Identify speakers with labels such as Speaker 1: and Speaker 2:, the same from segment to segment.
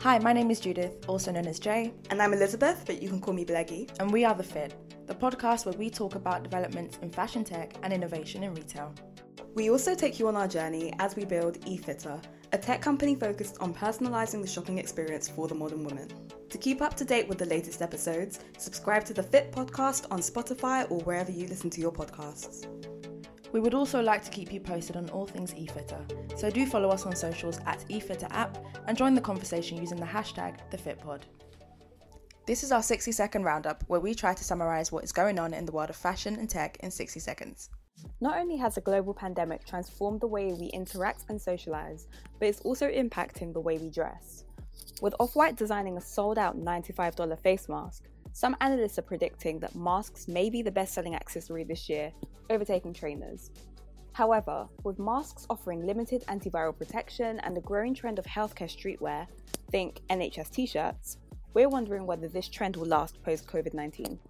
Speaker 1: Hi, my name is Judith, also known as Jay,
Speaker 2: And I'm Elizabeth, but you can call me Bleggy.
Speaker 1: and we are The Fit, the podcast where we talk about developments in fashion tech and innovation in retail.
Speaker 2: We also take you on our journey as we build eFitter, a tech company focused on personalizing the shopping experience for the modern woman. To keep up to date with the latest episodes, subscribe to the Fit podcast on Spotify or wherever you listen to your podcasts.
Speaker 1: We would also like to keep you posted on all things eFitter, so do follow us on socials at eFitter app and join the conversation using the hashtag TheFitPod. This is our 60 second roundup where we try to summarize what is going on in the world of fashion and tech in 60 seconds.
Speaker 3: Not only has the global pandemic transformed the way we interact and socialize, but it's also impacting the way we dress. With Off White designing a sold out $95 face mask, some analysts are predicting that masks may be the best selling accessory this year, overtaking trainers. However, with masks offering limited antiviral protection and a growing trend of healthcare streetwear, think NHS t shirts, we're wondering whether this trend will last post COVID 19.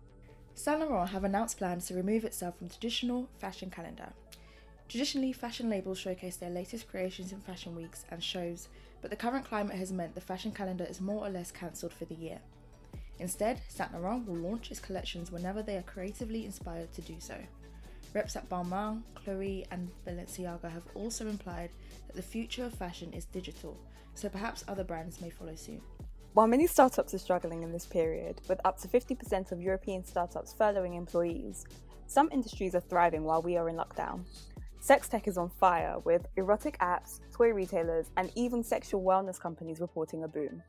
Speaker 1: Saint Laurent have announced plans to remove itself from traditional fashion calendar. Traditionally, fashion labels showcase their latest creations in fashion weeks and shows, but the current climate has meant the fashion calendar is more or less cancelled for the year. Instead, Laurent will launch its collections whenever they are creatively inspired to do so. Reps at Balmain, Chloe, and Balenciaga have also implied that the future of fashion is digital, so perhaps other brands may follow suit.
Speaker 3: While many startups are struggling in this period, with up to 50% of European startups furloughing employees, some industries are thriving while we are in lockdown. Sex tech is on fire, with erotic apps, toy retailers, and even sexual wellness companies reporting a boom.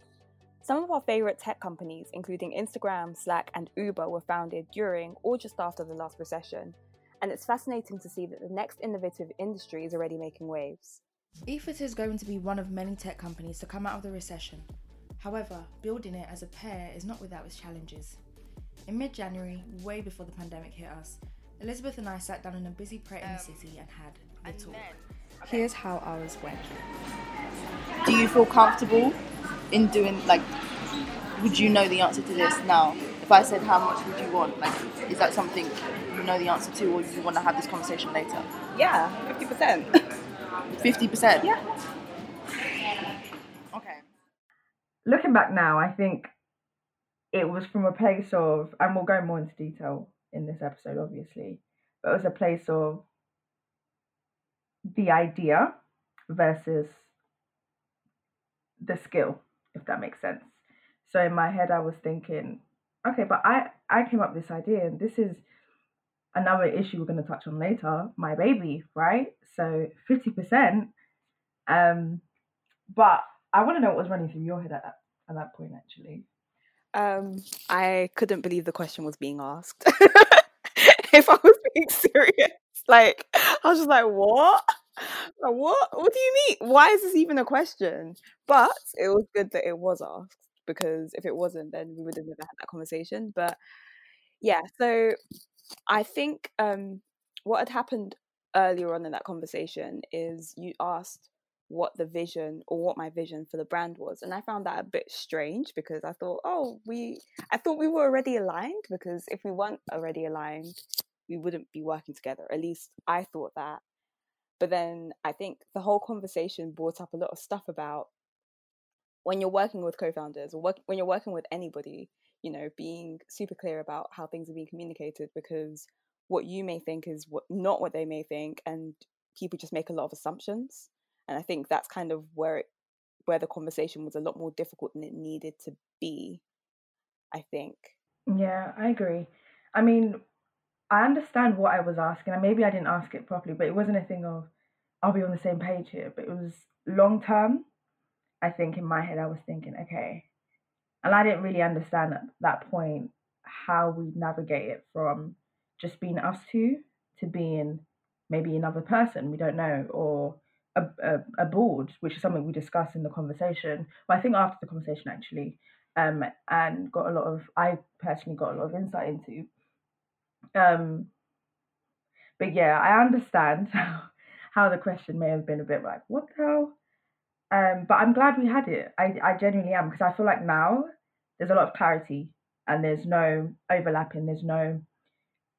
Speaker 3: Some of our favorite tech companies, including Instagram, Slack, and Uber, were founded during or just after the last recession, and it's fascinating to see that the next innovative industry is already making waves.
Speaker 1: eFit is going to be one of many tech companies to come out of the recession. However, building it as a pair is not without its challenges. In mid January, way before the pandemic hit us, Elizabeth and I sat down in a busy Pret in the um, city and had the talk. Here's how ours went.
Speaker 4: do you feel comfortable in doing like would you know the answer to this now? If i said how much would you want? Like is that something you know the answer to or do you want to have this conversation later?
Speaker 3: Yeah, 50%.
Speaker 4: 50%
Speaker 3: Yeah.
Speaker 4: okay.
Speaker 5: Looking back now, I think it was from a place of, and we'll go more into detail in this episode, obviously, but it was a place of the idea versus the skill, if that makes sense. So in my head, I was thinking, okay, but I I came up with this idea, and this is another issue we're going to touch on later. My baby, right? So fifty percent. Um, but I want to know what was running through your head at that, at that point, actually.
Speaker 3: Um, I couldn't believe the question was being asked. if I was being serious, like I was just like, "What? Like, what? What do you mean? Why is this even a question?" But it was good that it was asked because if it wasn't, then we would have never had that conversation. But yeah, so I think um, what had happened earlier on in that conversation is you asked what the vision or what my vision for the brand was and i found that a bit strange because i thought oh we i thought we were already aligned because if we weren't already aligned we wouldn't be working together at least i thought that but then i think the whole conversation brought up a lot of stuff about when you're working with co-founders or work, when you're working with anybody you know being super clear about how things are being communicated because what you may think is what not what they may think and people just make a lot of assumptions and i think that's kind of where it where the conversation was a lot more difficult than it needed to be i think
Speaker 5: Yeah, I agree. I mean, I understand what I was asking, and maybe I didn't ask it properly, but it wasn't a thing of I'll be on the same page here, but it was long term. I think in my head, I was thinking, okay, and I didn't really understand at that point how we navigate it from just being us two to being maybe another person we don't know or a, a, a board, which is something we discussed in the conversation. But I think after the conversation, actually, um, and got a lot of, I personally got a lot of insight into. Um, but yeah, I understand how the question may have been a bit like, what the hell? Um, but I'm glad we had it. I, I genuinely am because I feel like now there's a lot of clarity and there's no overlapping, there's no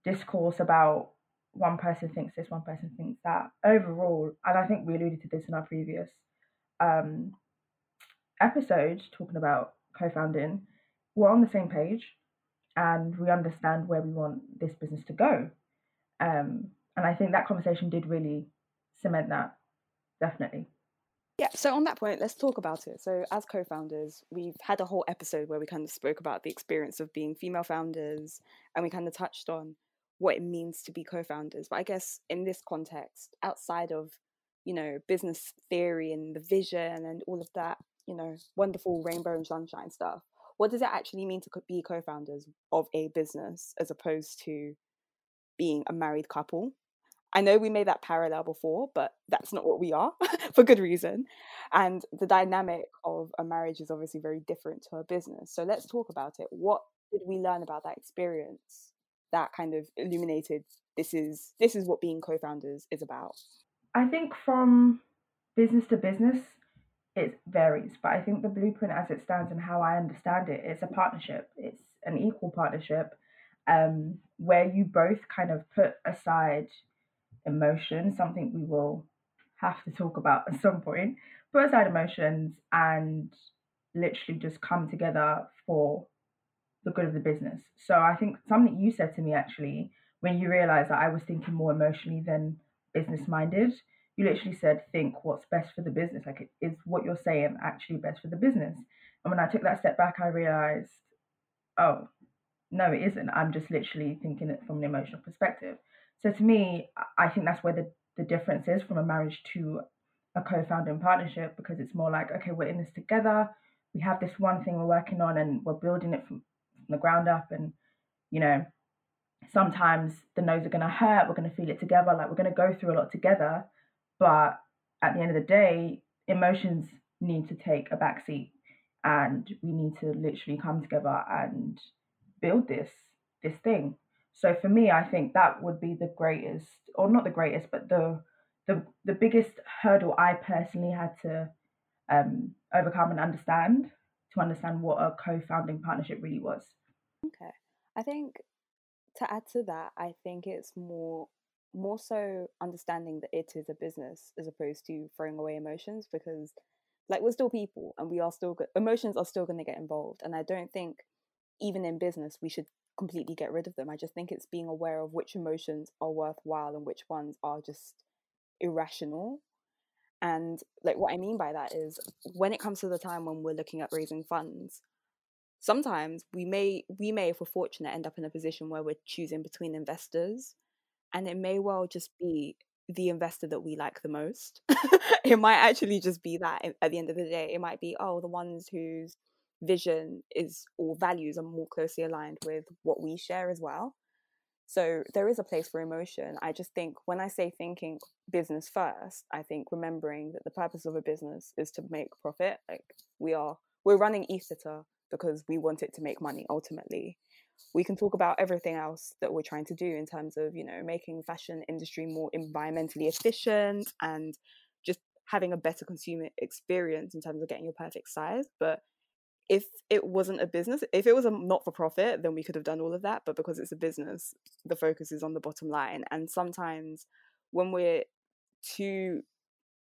Speaker 5: discourse about one person thinks this, one person thinks that. Overall, and I think we alluded to this in our previous um, episode talking about co-founding, we're on the same page, and we understand where we want this business to go. Um, and I think that conversation did really cement that, definitely.
Speaker 3: Yeah, so on that point, let's talk about it. So, as co founders, we've had a whole episode where we kind of spoke about the experience of being female founders and we kind of touched on what it means to be co founders. But I guess in this context, outside of, you know, business theory and the vision and all of that, you know, wonderful rainbow and sunshine stuff, what does it actually mean to be co founders of a business as opposed to being a married couple? I know we made that parallel before, but that's not what we are for good reason. And the dynamic of a marriage is obviously very different to a business. So let's talk about it. What did we learn about that experience that kind of illuminated this is this is what being co-founders is about?
Speaker 5: I think from business to business it varies, but I think the blueprint as it stands and how I understand it, it's a partnership. It's an equal partnership um, where you both kind of put aside emotion, something we will have to talk about at some point. Put aside emotions and literally just come together for the good of the business. So I think something you said to me actually, when you realized that I was thinking more emotionally than business minded, you literally said, think what's best for the business. Like, is what you're saying actually best for the business? And when I took that step back, I realized, oh, no, it isn't. I'm just literally thinking it from an emotional perspective. So to me, I think that's where the, the difference is from a marriage to a co-founding partnership because it's more like, okay, we're in this together. We have this one thing we're working on and we're building it from, from the ground up. And, you know, sometimes the no's are going to hurt. We're going to feel it together. Like we're going to go through a lot together. But at the end of the day, emotions need to take a backseat and we need to literally come together and build this this thing so for me, I think that would be the greatest, or not the greatest, but the the the biggest hurdle I personally had to um, overcome and understand to understand what a co-founding partnership really was.
Speaker 3: Okay, I think to add to that, I think it's more more so understanding that it is a business as opposed to throwing away emotions because like we're still people and we are still go- emotions are still going to get involved and i don't think even in business we should completely get rid of them. I just think it's being aware of which emotions are worthwhile and which ones are just irrational. And like what I mean by that is when it comes to the time when we're looking at raising funds, sometimes we may we may if we're fortunate end up in a position where we're choosing between investors and it may well just be the investor that we like the most. it might actually just be that at the end of the day. It might be, oh, the ones whose vision is or values are more closely aligned with what we share as well. So there is a place for emotion. I just think when I say thinking business first, I think remembering that the purpose of a business is to make profit. Like we are we're running eFitter because we want it to make money ultimately. We can talk about everything else that we're trying to do in terms of, you know, making fashion industry more environmentally efficient and just having a better consumer experience in terms of getting your perfect size. But if it wasn't a business, if it was a not for profit, then we could have done all of that. But because it's a business, the focus is on the bottom line. And sometimes when we're too,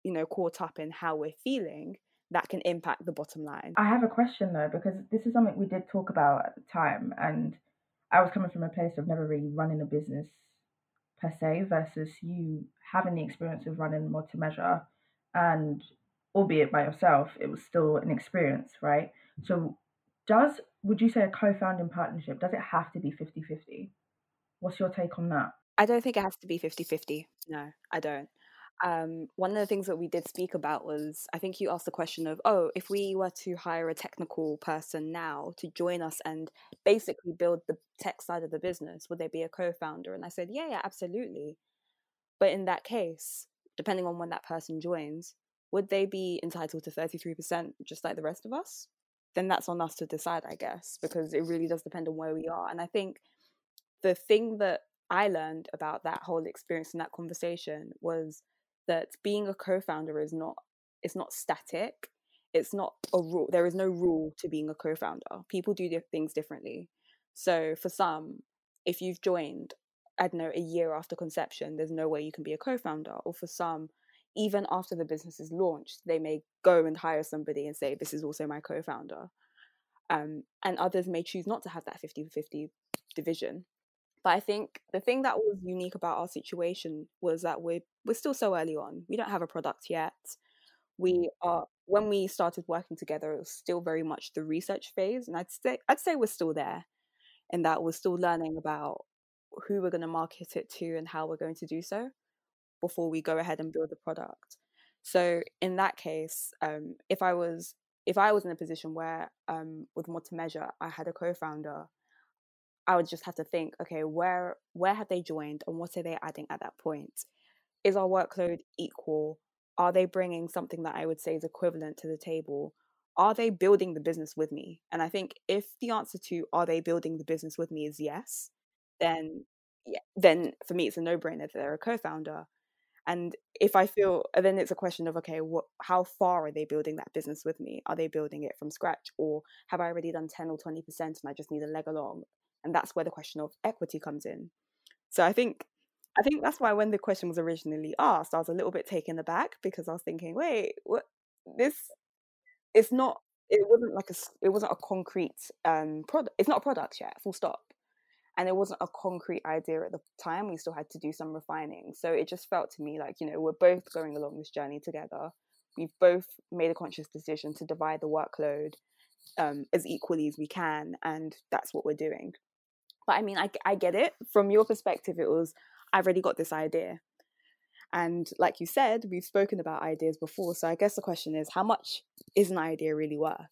Speaker 3: you know, caught up in how we're feeling, that can impact the bottom line.
Speaker 5: I have a question though, because this is something we did talk about at the time. And I was coming from a place of never really running a business per se versus you having the experience of running more to measure and albeit by yourself, it was still an experience, right? So, does would you say a co-founding partnership does it have to be 50-50? What's your take on that?
Speaker 3: I don't think it has to be 50-50. No, I don't. Um, one of the things that we did speak about was I think you asked the question of, oh, if we were to hire a technical person now to join us and basically build the tech side of the business, would they be a co founder? And I said, yeah, yeah, absolutely. But in that case, depending on when that person joins, would they be entitled to 33% just like the rest of us? then that's on us to decide, I guess, because it really does depend on where we are. And I think the thing that I learned about that whole experience and that conversation was that being a co-founder is not it's not static. It's not a rule. There is no rule to being a co-founder. People do things differently. So for some, if you've joined, I don't know, a year after conception, there's no way you can be a co-founder. Or for some, even after the business is launched, they may go and hire somebody and say, This is also my co founder. Um, and others may choose not to have that 50 50 division. But I think the thing that was unique about our situation was that we're, we're still so early on. We don't have a product yet. We are when we started working together, it was still very much the research phase, and I'd say I'd say we're still there, in that we're still learning about who we're going to market it to and how we're going to do so before we go ahead and build the product. So in that case, um, if I was if I was in a position where um, with more to measure, I had a co-founder, I would just have to think, okay, where where have they joined and what are they adding at that point? Is our workload equal? Are they bringing something that I would say is equivalent to the table? Are they building the business with me? And I think if the answer to are they building the business with me is yes, then yeah, then for me it's a no-brainer that they're a co-founder. And if I feel, uh, then it's a question of okay, what, how far are they building that business with me? Are they building it from scratch, or have I already done ten or twenty percent and I just need a leg along? And that's where the question of equity comes in. So I think I think that's why when the question was originally asked, I was a little bit taken aback because I was thinking, wait, what this it's not it wasn't like a it wasn't a concrete um product it's not a product yet, full stop. And it wasn't a concrete idea at the time. We still had to do some refining. So it just felt to me like, you know, we're both going along this journey together. We've both made a conscious decision to divide the workload um, as equally as we can. And that's what we're doing. But I mean, I, I get it. From your perspective, it was I've already got this idea. And like you said, we've spoken about ideas before. So I guess the question is, how much is an idea really worth?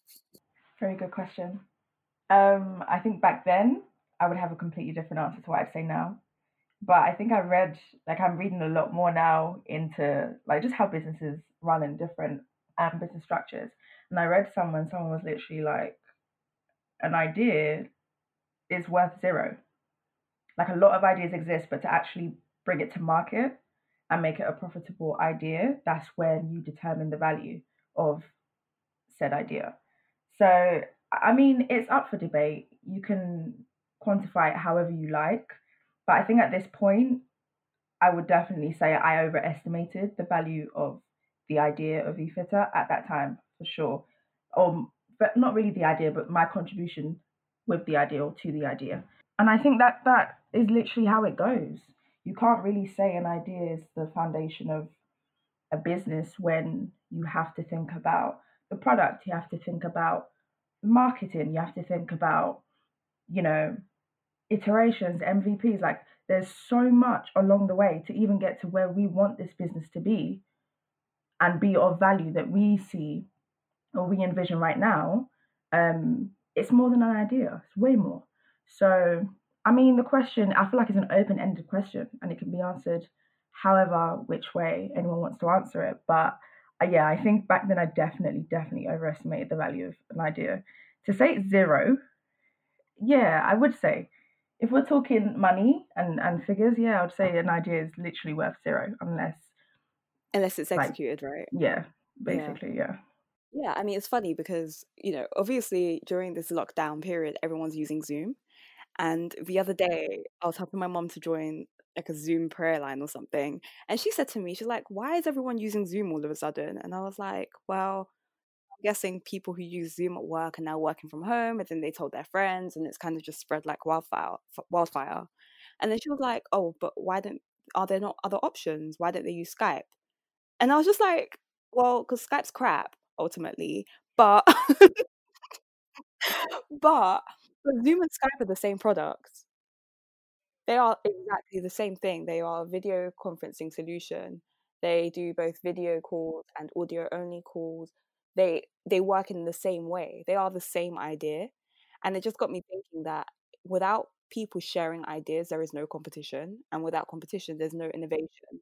Speaker 5: Very good question. Um, I think back then I would have a completely different answer to what I say now. But I think I read, like, I'm reading a lot more now into like just how businesses run in different um, business structures. And I read someone, someone was literally like, an idea is worth zero like a lot of ideas exist, but to actually bring it to market and make it a profitable idea, that's when you determine the value of said idea. So, I mean, it's up for debate. You can quantify it however you like. But I think at this point, I would definitely say I overestimated the value of the idea of eFitter at that time, for sure. Um, but not really the idea, but my contribution with the idea or to the idea. And I think that that is literally how it goes. You can't really say an idea is the foundation of a business when you have to think about the product, you have to think about marketing, you have to think about, you know, iterations, MVPs. Like there's so much along the way to even get to where we want this business to be and be of value that we see or we envision right now. Um, it's more than an idea, it's way more. So I mean, the question, I feel like it's an open ended question and it can be answered however, which way anyone wants to answer it. But uh, yeah, I think back then I definitely, definitely overestimated the value of an idea. To say it's zero, yeah, I would say. If we're talking money and, and figures, yeah, I would say an idea is literally worth zero unless.
Speaker 3: Unless it's executed, like, right?
Speaker 5: Yeah, basically, yeah.
Speaker 3: yeah. Yeah, I mean, it's funny because, you know, obviously during this lockdown period, everyone's using Zoom. And the other day, I was helping my mom to join like a Zoom prayer line or something. And she said to me, she's like, why is everyone using Zoom all of a sudden? And I was like, well, I'm guessing people who use Zoom at work are now working from home. And then they told their friends, and it's kind of just spread like wildfire. wildfire. And then she was like, oh, but why don't, are there not other options? Why don't they use Skype? And I was just like, well, because Skype's crap ultimately. But, but Zoom and Skype are the same products. They are exactly the same thing. They are a video conferencing solution. They do both video calls and audio only calls. They they work in the same way. They are the same idea. And it just got me thinking that without people sharing ideas, there is no competition. And without competition, there's no innovation.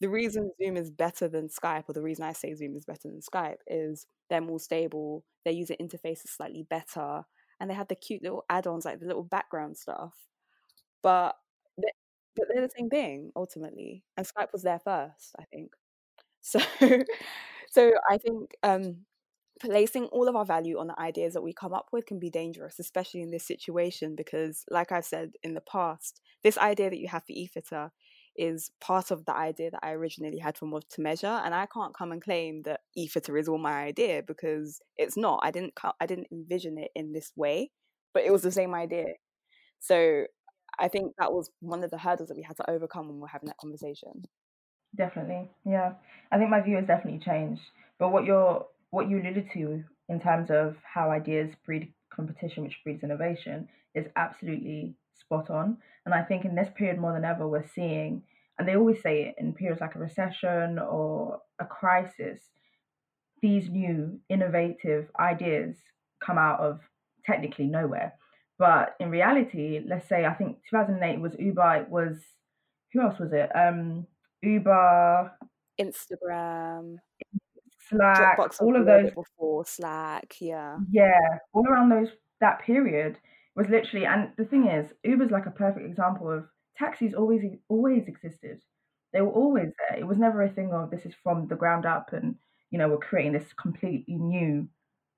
Speaker 3: The reason Zoom is better than Skype, or the reason I say Zoom is better than Skype, is they're more stable, their user interface is slightly better, and they have the cute little add-ons like the little background stuff. But they, but they're the same thing ultimately and skype was there first i think. So so i think um placing all of our value on the ideas that we come up with can be dangerous especially in this situation because like i've said in the past this idea that you have for efitter is part of the idea that I originally had from what to measure, and I can't come and claim that eFitter is all my idea because it's not. I didn't I didn't envision it in this way, but it was the same idea. So I think that was one of the hurdles that we had to overcome when we were having that conversation.
Speaker 5: Definitely, yeah. I think my view has definitely changed. But what you're what you alluded to in terms of how ideas breed competition, which breeds innovation, is absolutely spot on. And I think in this period more than ever, we're seeing, and they always say it in periods like a recession or a crisis, these new innovative ideas come out of technically nowhere. But in reality, let's say I think 2008 was Uber, it was who else was it? Um, Uber,
Speaker 3: Instagram,
Speaker 5: Slack, all of those
Speaker 3: before Slack, yeah.
Speaker 5: Yeah, all around those that period was literally, and the thing is, Uber's like a perfect example of taxis always always existed. They were always there. It was never a thing of this is from the ground up, and you know we're creating this completely new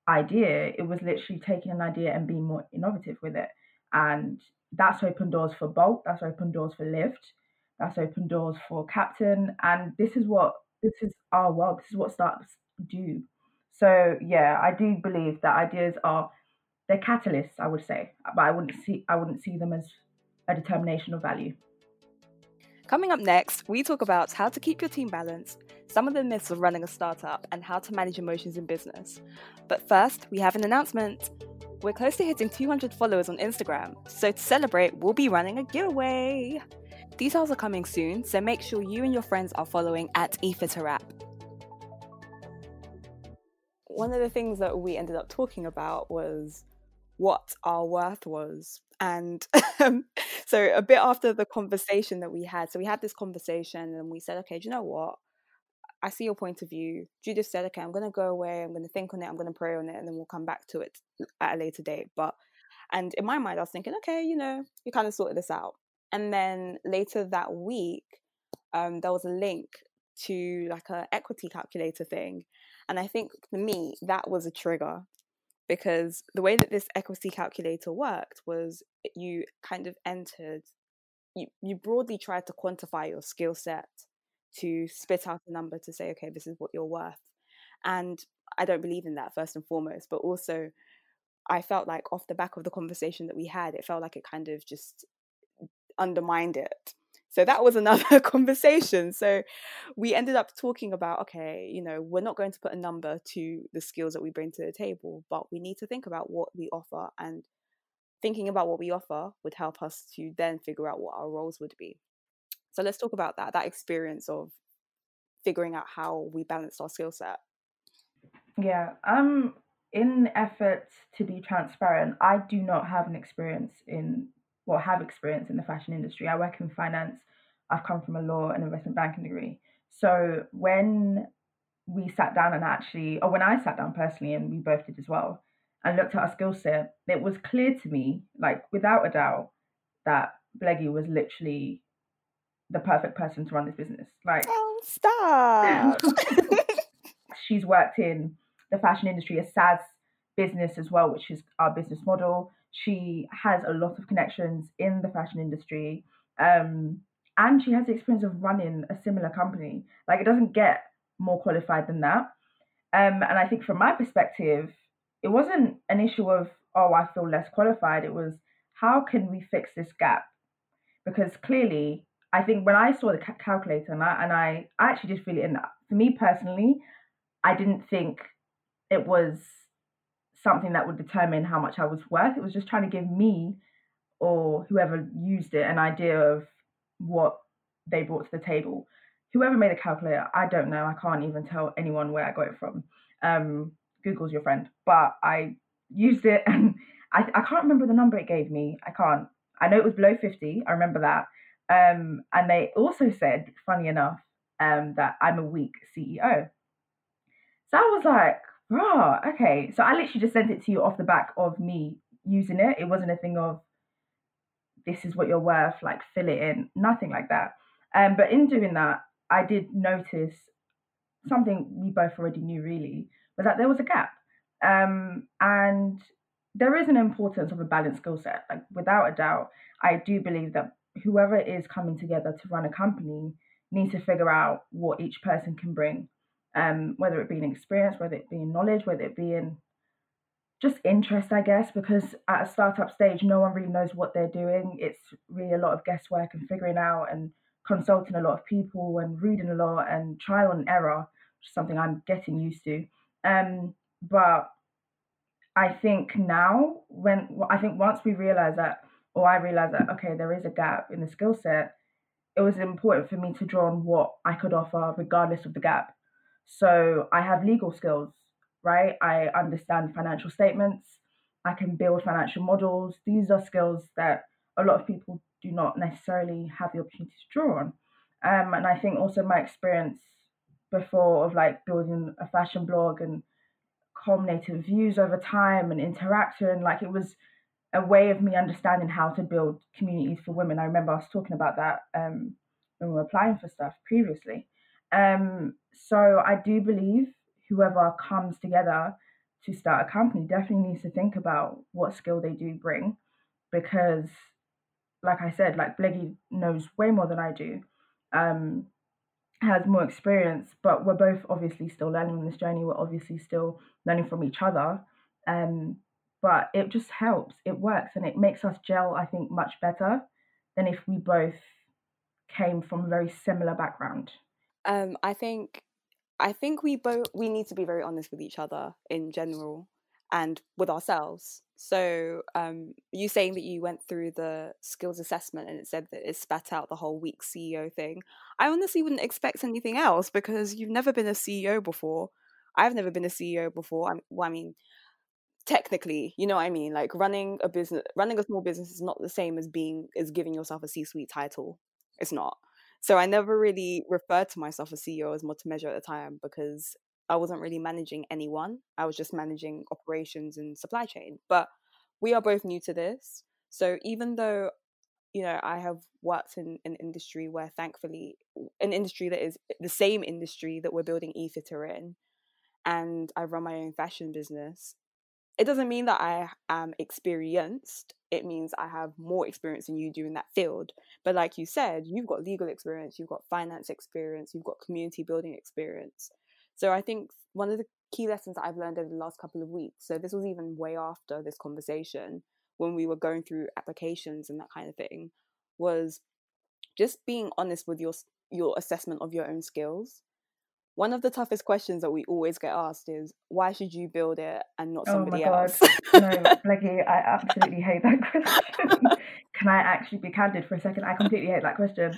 Speaker 5: idea. It was literally taking an idea and being more innovative with it, and that's opened doors for Bolt. That's opened doors for Lyft. That's opened doors for Kapten, and this is what this is our world. This is what startups do. So yeah, I do believe that ideas are they're catalysts, I would say, but I wouldn't see I wouldn't see them as a determination of value.
Speaker 3: Coming up next, we talk about how to keep your team balanced, some of the myths of running a startup, and how to manage emotions in business. But first, we have an announcement. We're close to hitting 200 followers on Instagram, so to celebrate, we'll be running a giveaway. Details are coming soon, so make sure you and your friends are following at eFitterApp one of the things that we ended up talking about was what our worth was. And um, so, a bit after the conversation that we had, so we had this conversation and we said, okay, do you know what? I see your point of view. Judith said, okay, I'm going to go away, I'm going to think on it, I'm going to pray on it, and then we'll come back to it at a later date. But, and in my mind, I was thinking, okay, you know, you kind of sorted this out. And then later that week, um, there was a link to like a equity calculator thing and I think for me, that was a trigger because the way that this equity calculator worked was you kind of entered, you, you broadly tried to quantify your skill set to spit out a number to say, okay, this is what you're worth. And I don't believe in that first and foremost, but also I felt like off the back of the conversation that we had, it felt like it kind of just undermined it. So that was another conversation. So we ended up talking about okay, you know, we're not going to put a number to the skills that we bring to the table, but we need to think about what we offer and thinking about what we offer would help us to then figure out what our roles would be. So let's talk about that that experience of figuring out how we balance our skill set.
Speaker 5: Yeah, um in efforts to be transparent, I do not have an experience in well, have experience in the fashion industry. I work in finance. I've come from a law and investment banking degree. So when we sat down and actually, or when I sat down personally, and we both did as well, and looked at our skill set, it was clear to me, like without a doubt, that Bleggy was literally the perfect person to run this business. Like,
Speaker 3: oh, stop.
Speaker 5: she's worked in the fashion industry, a SaaS business as well, which is our business model. She has a lot of connections in the fashion industry. Um, and she has the experience of running a similar company. Like it doesn't get more qualified than that. Um, and I think from my perspective, it wasn't an issue of, oh, I feel less qualified. It was, how can we fix this gap? Because clearly, I think when I saw the ca- calculator and I, and I, I actually did feel it in that. For me personally, I didn't think it was something that would determine how much I was worth. It was just trying to give me or whoever used it an idea of what they brought to the table. Whoever made the calculator, I don't know. I can't even tell anyone where I got it from. Um, Google's your friend, but I used it and I, I can't remember the number it gave me. I can't. I know it was below 50. I remember that. Um, and they also said, funny enough, um, that I'm a weak CEO. So I was like, Oh, okay. So I literally just sent it to you off the back of me using it. It wasn't a thing of this is what you're worth, like fill it in, nothing like that. Um, but in doing that, I did notice something we both already knew really was that there was a gap. Um, and there is an importance of a balanced skill set. Like without a doubt, I do believe that whoever is coming together to run a company needs to figure out what each person can bring, um, whether it be in experience, whether it be in knowledge, whether it be in just interest, I guess, because at a startup stage, no one really knows what they're doing. It's really a lot of guesswork and figuring out and consulting a lot of people and reading a lot and trial and error, which is something I'm getting used to. Um, but I think now, when I think once we realize that, or I realized that, okay, there is a gap in the skill set, it was important for me to draw on what I could offer regardless of the gap. So I have legal skills right? I understand financial statements. I can build financial models. These are skills that a lot of people do not necessarily have the opportunity to draw on. Um, and I think also my experience before of like building a fashion blog and culminating views over time and interaction, like it was a way of me understanding how to build communities for women. I remember I was talking about that um, when we were applying for stuff previously. Um, so I do believe whoever comes together to start a company definitely needs to think about what skill they do bring because like I said, like Bleggy knows way more than I do, um, has more experience, but we're both obviously still learning on this journey. We're obviously still learning from each other. Um, but it just helps. It works and it makes us gel, I think, much better than if we both came from a very similar background.
Speaker 3: Um, I think I think we both we need to be very honest with each other in general and with ourselves. So, um, you saying that you went through the skills assessment and it said that it spat out the whole weak CEO thing. I honestly wouldn't expect anything else because you've never been a CEO before. I've never been a CEO before. I, well, I mean, technically, you know what I mean. Like running a business, running a small business is not the same as being as giving yourself a C-suite title. It's not. So I never really referred to myself as CEO as to measure at the time because I wasn't really managing anyone. I was just managing operations and supply chain. But we are both new to this. So even though, you know, I have worked in an industry where thankfully an industry that is the same industry that we're building eFitter in, and I run my own fashion business, it doesn't mean that I am experienced. It means I have more experience than you do in that field. But like you said, you've got legal experience, you've got finance experience, you've got community building experience. So I think one of the key lessons that I've learned over the last couple of weeks, so this was even way after this conversation, when we were going through applications and that kind of thing, was just being honest with your your assessment of your own skills one of the toughest questions that we always get asked is why should you build it and not somebody
Speaker 5: oh my
Speaker 3: else?
Speaker 5: God. no, Blakey, eh, I absolutely hate that question. Can I actually be candid for a second? I completely hate that question.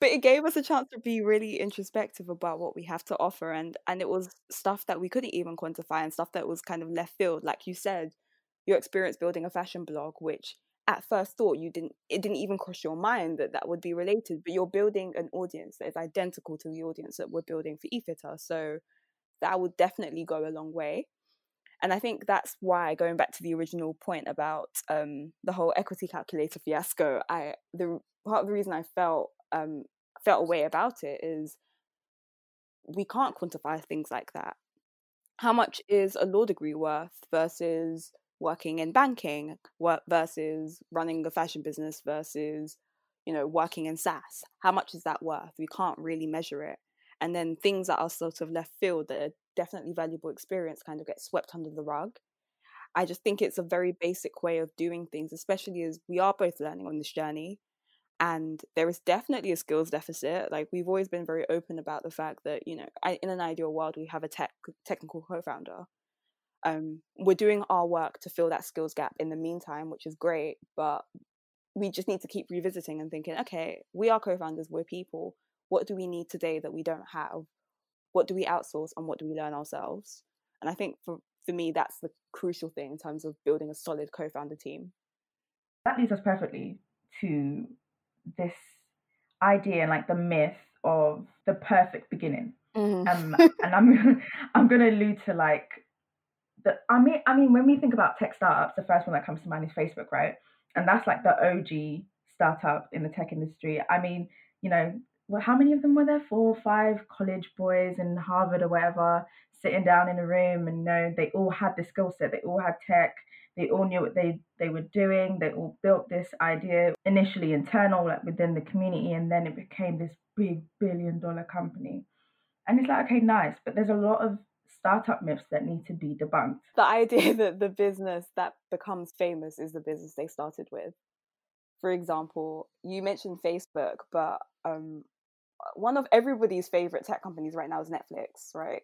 Speaker 3: But it gave us a chance to be really introspective about what we have to offer and and it was stuff that we couldn't even quantify and stuff that was kind of left field. Like you said, your experience building a fashion blog, which at first thought you didn't it didn't even cross your mind that that would be related but you're building an audience that is identical to the audience that we're building for efitter so that would definitely go a long way. And i think that's why going back to the original point about um, the whole equity calculator fiasco i the part of the reason i felt um, felt a way about it is we can't quantify things like that. How much is a law degree worth versus working in banking versus running a fashion business versus you know working in SaaS how much is that worth? We can't really measure it. And then things that are sort of left field that are definitely valuable experience kind of get swept under the rug. I just think it's a very basic way of doing things especially as we are both learning on this journey and there is definitely a skills deficit. Like we've always been very open about the fact that you know in an ideal world we have a tech technical co-founder um, we're doing our work to fill that skills gap in the meantime, which is great. But we just need to keep revisiting and thinking, okay, we are co-founders, we're people. What do we need today that we don't have? What do we outsource and what do we learn ourselves? And I think for, for me, that's the crucial thing in terms of building a solid co-founder team.
Speaker 5: That leads us perfectly to this idea and like the myth of the perfect beginning. Mm-hmm. Um, and I'm I'm gonna allude to like I mean I mean when we think about tech startups, the first one that comes to mind is Facebook, right? And that's like the OG startup in the tech industry. I mean, you know, well, how many of them were there? Four or five college boys in Harvard or whatever, sitting down in a room, and know they all had the skill set. They all had tech. They all knew what they they were doing. They all built this idea initially internal, like within the community, and then it became this big billion dollar company. And it's like, okay, nice, but there's a lot of startup myths that need to be debunked.
Speaker 3: The idea that the business that becomes famous is the business they started with. For example, you mentioned Facebook, but um, one of everybody's favorite tech companies right now is Netflix, right?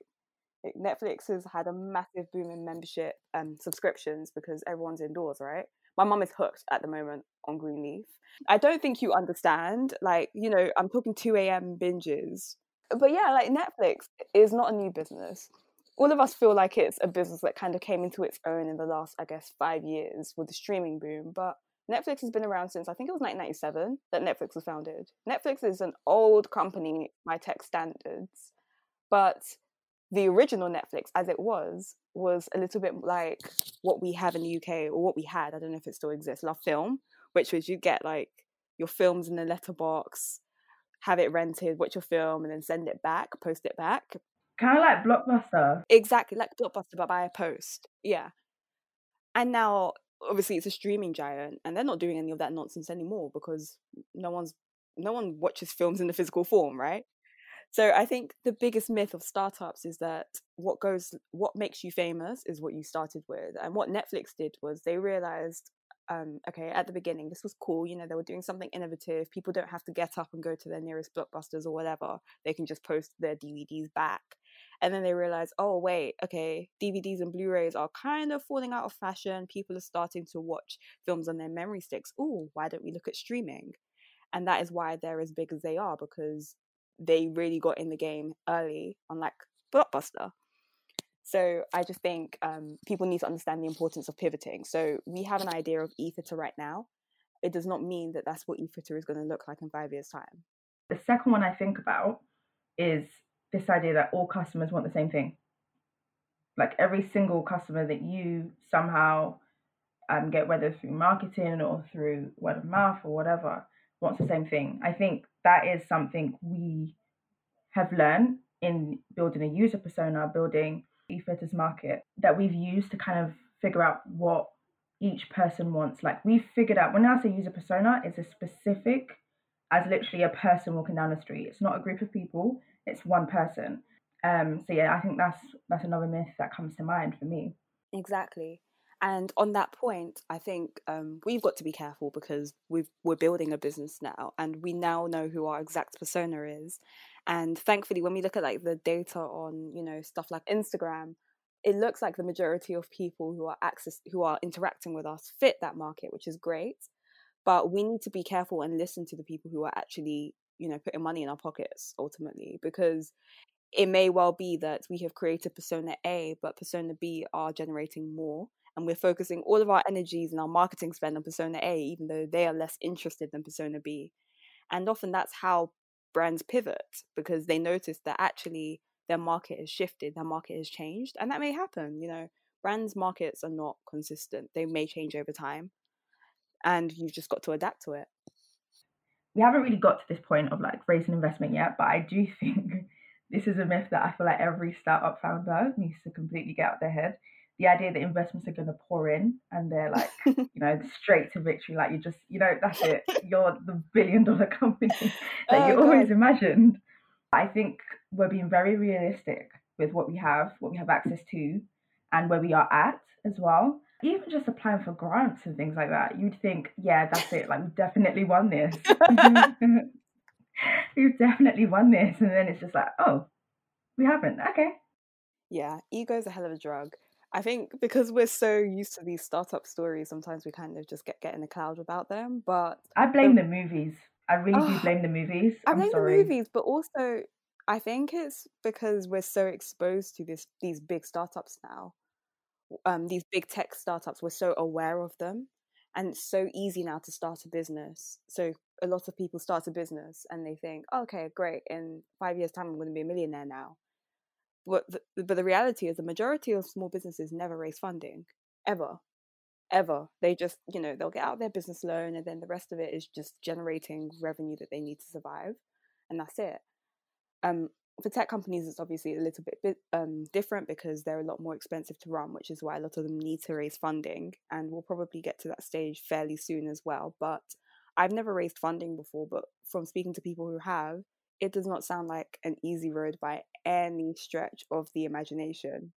Speaker 3: Netflix has had a massive boom in membership and subscriptions because everyone's indoors, right? My mum is hooked at the moment on Greenleaf. I don't think you understand. Like, you know, I'm talking 2 a.m. binges. But yeah, like Netflix is not a new business. All of us feel like it's a business that kind of came into its own in the last, I guess, five years with the streaming boom. But Netflix has been around since I think it was 1997 that Netflix was founded. Netflix is an old company by tech standards, but the original Netflix, as it was, was a little bit like what we have in the UK or what we had. I don't know if it still exists. LoveFilm, which was you get like your films in the letterbox, have it rented, watch your film, and then send it back, post it back.
Speaker 5: Kind of like Blockbuster.
Speaker 3: Exactly, like Blockbuster, but by a post. Yeah. And now, obviously, it's a streaming giant, and they're not doing any of that nonsense anymore because no one's no one watches films in the physical form, right? So I think the biggest myth of startups is that what goes what makes you famous is what you started with. And what Netflix did was they realized um, okay, at the beginning, this was cool. You know, they were doing something innovative. People don't have to get up and go to their nearest blockbusters or whatever. They can just post their DVDs back. And then they realize, oh, wait, okay, DVDs and Blu rays are kind of falling out of fashion. People are starting to watch films on their memory sticks. Oh, why don't we look at streaming? And that is why they're as big as they are because they really got in the game early, unlike Blockbuster. So I just think um, people need to understand the importance of pivoting. So we have an idea of eFitter right now. It does not mean that that's what eFitter is going to look like in five years' time.
Speaker 5: The second one I think about is this idea that all customers want the same thing. Like every single customer that you somehow um, get, whether through marketing or through word of mouth or whatever, wants the same thing. I think that is something we have learned in building a user persona, building eFitters market that we've used to kind of figure out what each person wants. Like we've figured out when I say user persona, it's a specific as literally a person walking down the street. It's not a group of people, it's one person. Um, so yeah, I think that's that's another myth that comes to mind for me.
Speaker 3: Exactly. And on that point, I think um, we've got to be careful because we've, we're building a business now, and we now know who our exact persona is. And thankfully, when we look at like the data on you know stuff like Instagram, it looks like the majority of people who are access who are interacting with us fit that market, which is great. But we need to be careful and listen to the people who are actually you know putting money in our pockets ultimately because it may well be that we have created persona A, but persona B are generating more and we're focusing all of our energies and our marketing spend on persona A, even though they are less interested than persona B. And often that's how brands pivot because they notice that actually their market has shifted, their market has changed, and that may happen. You know, brands' markets are not consistent, they may change over time, and you've just got to adapt to it.
Speaker 5: We haven't really got to this point of like raising investment yet, but I do think this is a myth that I feel like every startup founder needs to completely get out their head the idea that investments are going to pour in and they're like, you know, straight to victory. Like you just, you know, that's it. You're the billion dollar company that oh, you God. always imagined. I think we're being very realistic with what we have, what we have access to, and where we are at as well. Even just applying for grants and things like that, you'd think, yeah, that's it. Like we've definitely won this. we've definitely won this, and then it's just like, oh, we haven't. Okay.
Speaker 3: Yeah, ego's a hell of a drug. I think because we're so used to these startup stories, sometimes we kind of just get, get in the cloud about them. But
Speaker 5: I blame the, the movies. I really oh, do blame the movies.
Speaker 3: I blame the movies, but also I think it's because we're so exposed to this these big startups now. Um, these big tech startups, we're so aware of them, and it's so easy now to start a business. So a lot of people start a business and they think, oh, okay, great. In five years' time, I'm going to be a millionaire now. But the, but the reality is, the majority of small businesses never raise funding, ever, ever. They just, you know, they'll get out their business loan, and then the rest of it is just generating revenue that they need to survive. and that's it. Um, for tech companies, it's obviously a little bit, bit um, different because they're a lot more expensive to run, which is why a lot of them need to raise funding. And we'll probably get to that stage fairly soon as well. But I've never raised funding before, but from speaking to people who have, it does not sound like an easy road by any stretch of the imagination.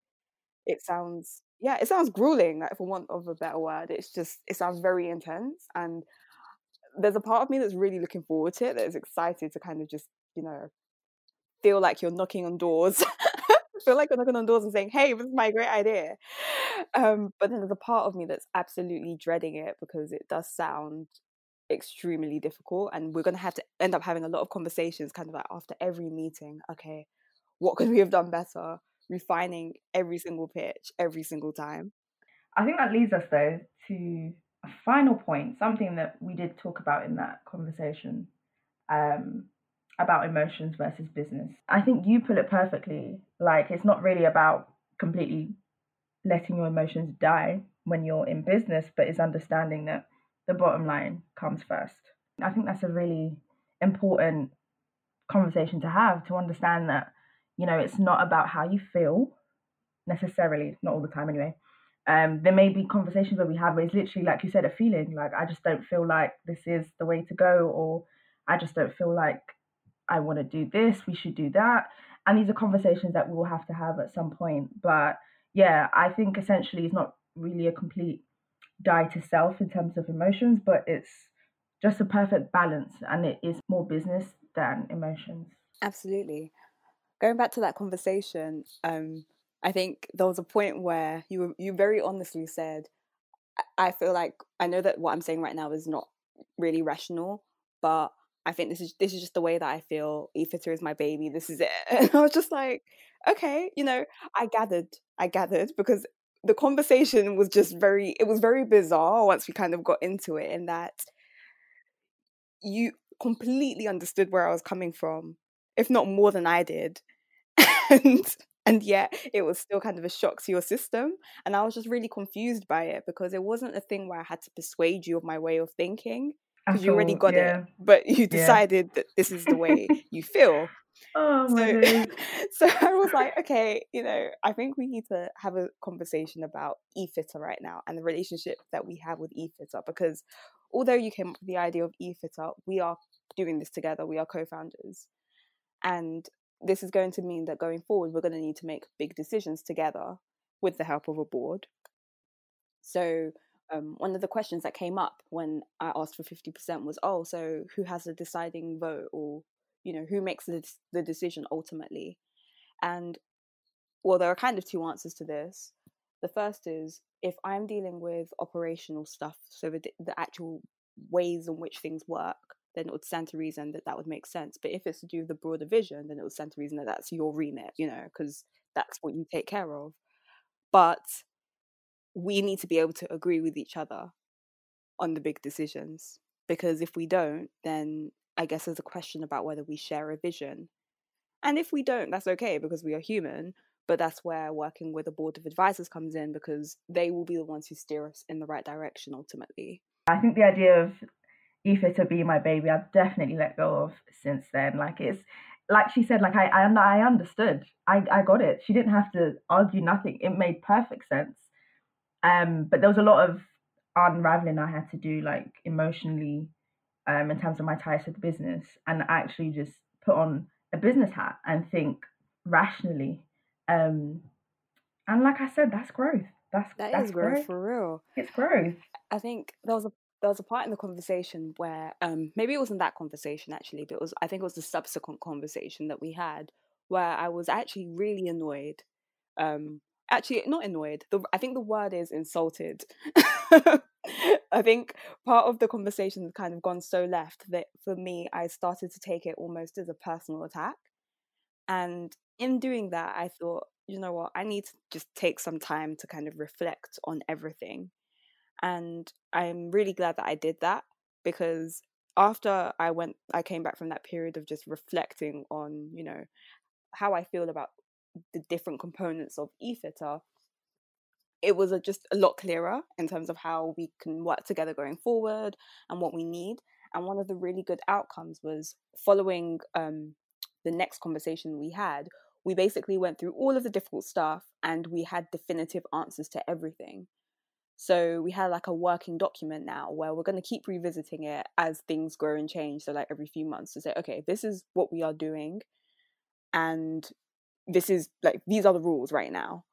Speaker 3: It sounds, yeah, it sounds grueling, like for want of a better word. It's just, it sounds very intense. And there's a part of me that's really looking forward to it, that is excited to kind of just, you know, feel like you're knocking on doors. feel like you're knocking on doors and saying, "Hey, this is my great idea." Um, but then there's a part of me that's absolutely dreading it because it does sound extremely difficult, and we're gonna have to end up having a lot of conversations, kind of like after every meeting. Okay, what could we have done better? Refining every single pitch every single time.
Speaker 5: I think that leads us though to a final point, something that we did talk about in that conversation. Um, about emotions versus business. I think you put it perfectly. Like, it's not really about completely letting your emotions die when you're in business, but it's understanding that the bottom line comes first. I think that's a really important conversation to have to understand that, you know, it's not about how you feel necessarily, not all the time anyway. Um, there may be conversations where we have where it's literally like you said, a feeling like I just don't feel like this is the way to go, or I just don't feel like I want to do this, we should do that. And these are conversations that we will have to have at some point. But yeah, I think essentially it's not really a complete die to self in terms of emotions, but it's just a perfect balance and it is more business than emotions.
Speaker 3: Absolutely. Going back to that conversation, um, I think there was a point where you you very honestly said, I feel like I know that what I'm saying right now is not really rational, but I think this is this is just the way that I feel. eFitter is my baby. This is it. And I was just like, okay, you know, I gathered, I gathered because the conversation was just very it was very bizarre once we kind of got into it in that you completely understood where I was coming from, if not more than I did. and and yet it was still kind of a shock to your system and i was just really confused by it because it wasn't a thing where i had to persuade you of my way of thinking because you already got yeah. it, but you decided yeah. that this is the way you feel.
Speaker 5: Oh my
Speaker 3: so, so I was like, okay, you know, I think we need to have a conversation about eFitter right now and the relationship that we have with eFitter because although you came up with the idea of eFitter, we are doing this together. We are co-founders, and this is going to mean that going forward, we're going to need to make big decisions together with the help of a board. So um, one of the questions that came up when I asked for 50% was, oh, so who has the deciding vote or, you know, who makes the, the decision ultimately? And, well, there are kind of two answers to this. The first is if I'm dealing with operational stuff, so the, the actual ways in which things work, then it would stand to reason that that would make sense. But if it's to do with the broader vision, then it would stand to reason that that's your remit, you know, because that's what you take care of. But we need to be able to agree with each other on the big decisions because if we don't then i guess there's a question about whether we share a vision. And if we don't that's okay because we are human but that's where working with a board of advisors comes in because they will be the ones who steer us in the right direction ultimately.
Speaker 5: I think the idea of eFitter be my baby i've definitely let go of since then. Like it's like she said like i i, I understood. I i got it. She didn't have to argue nothing. It made perfect sense um, but there was a lot of unraveling I had to do, like emotionally, um, in terms of my ties to the business, and actually just put on a business hat and think rationally. Um, and like I said, that's growth. That's
Speaker 3: that
Speaker 5: that's
Speaker 3: is growth, growth for real.
Speaker 5: It's growth.
Speaker 3: I think there was a there was a part in the conversation where um, maybe it wasn't that conversation actually, but it was I think it was the subsequent conversation that we had where I was actually really annoyed um, actually not annoyed the, i think the word is insulted. I think part of the conversation has kind of gone so left that for me i started to take it almost as a personal attack. And in doing that i thought you know what? I need to just take some time to kind of reflect on everything. And i'm really glad that i did that because after i went i came back from that period of just reflecting on you know how i feel about the different components of eFitter, it was a, just a lot clearer in terms of how we can work together going forward and what we need. And one of the really good outcomes was following um, the next conversation we had, we basically went through all of the difficult stuff and we had definitive answers to everything. So we had like a working document now where we're going to keep revisiting it as things grow and change. So, like every few months to say, okay, this is what we are doing. And this is like, these are the rules right now.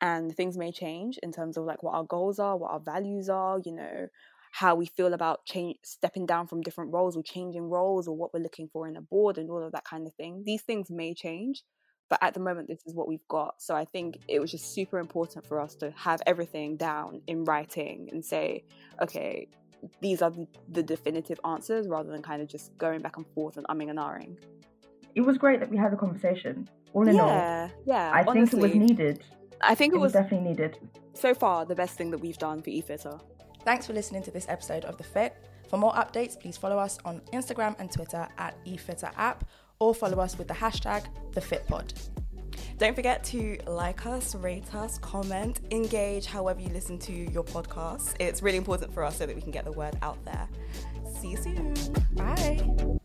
Speaker 3: And things may change in terms of like what our goals are, what our values are, you know, how we feel about change, stepping down from different roles or changing roles or what we're looking for in a board and all of that kind of thing. These things may change but at the moment this is what we've got so i think it was just super important for us to have everything down in writing and say okay these are the, the definitive answers rather than kind of just going back and forth and umming and ahhing
Speaker 5: It was great that we had the conversation. All in
Speaker 3: yeah yeah
Speaker 5: all, I think it was needed.
Speaker 3: i think
Speaker 5: It
Speaker 3: it
Speaker 5: was
Speaker 3: was
Speaker 5: definitely needed.
Speaker 3: so far the best thing that we've done for eFitter
Speaker 1: Thanks for listening to this episode of The Fit. For more updates, please follow us on Instagram and Twitter at eFitterApp or follow us with the hashtag TheFitPod.
Speaker 2: Don't forget to like us, rate us, comment, engage however you listen to your podcast. It's really important for us so that we can get the word out there. See you soon.
Speaker 1: Bye.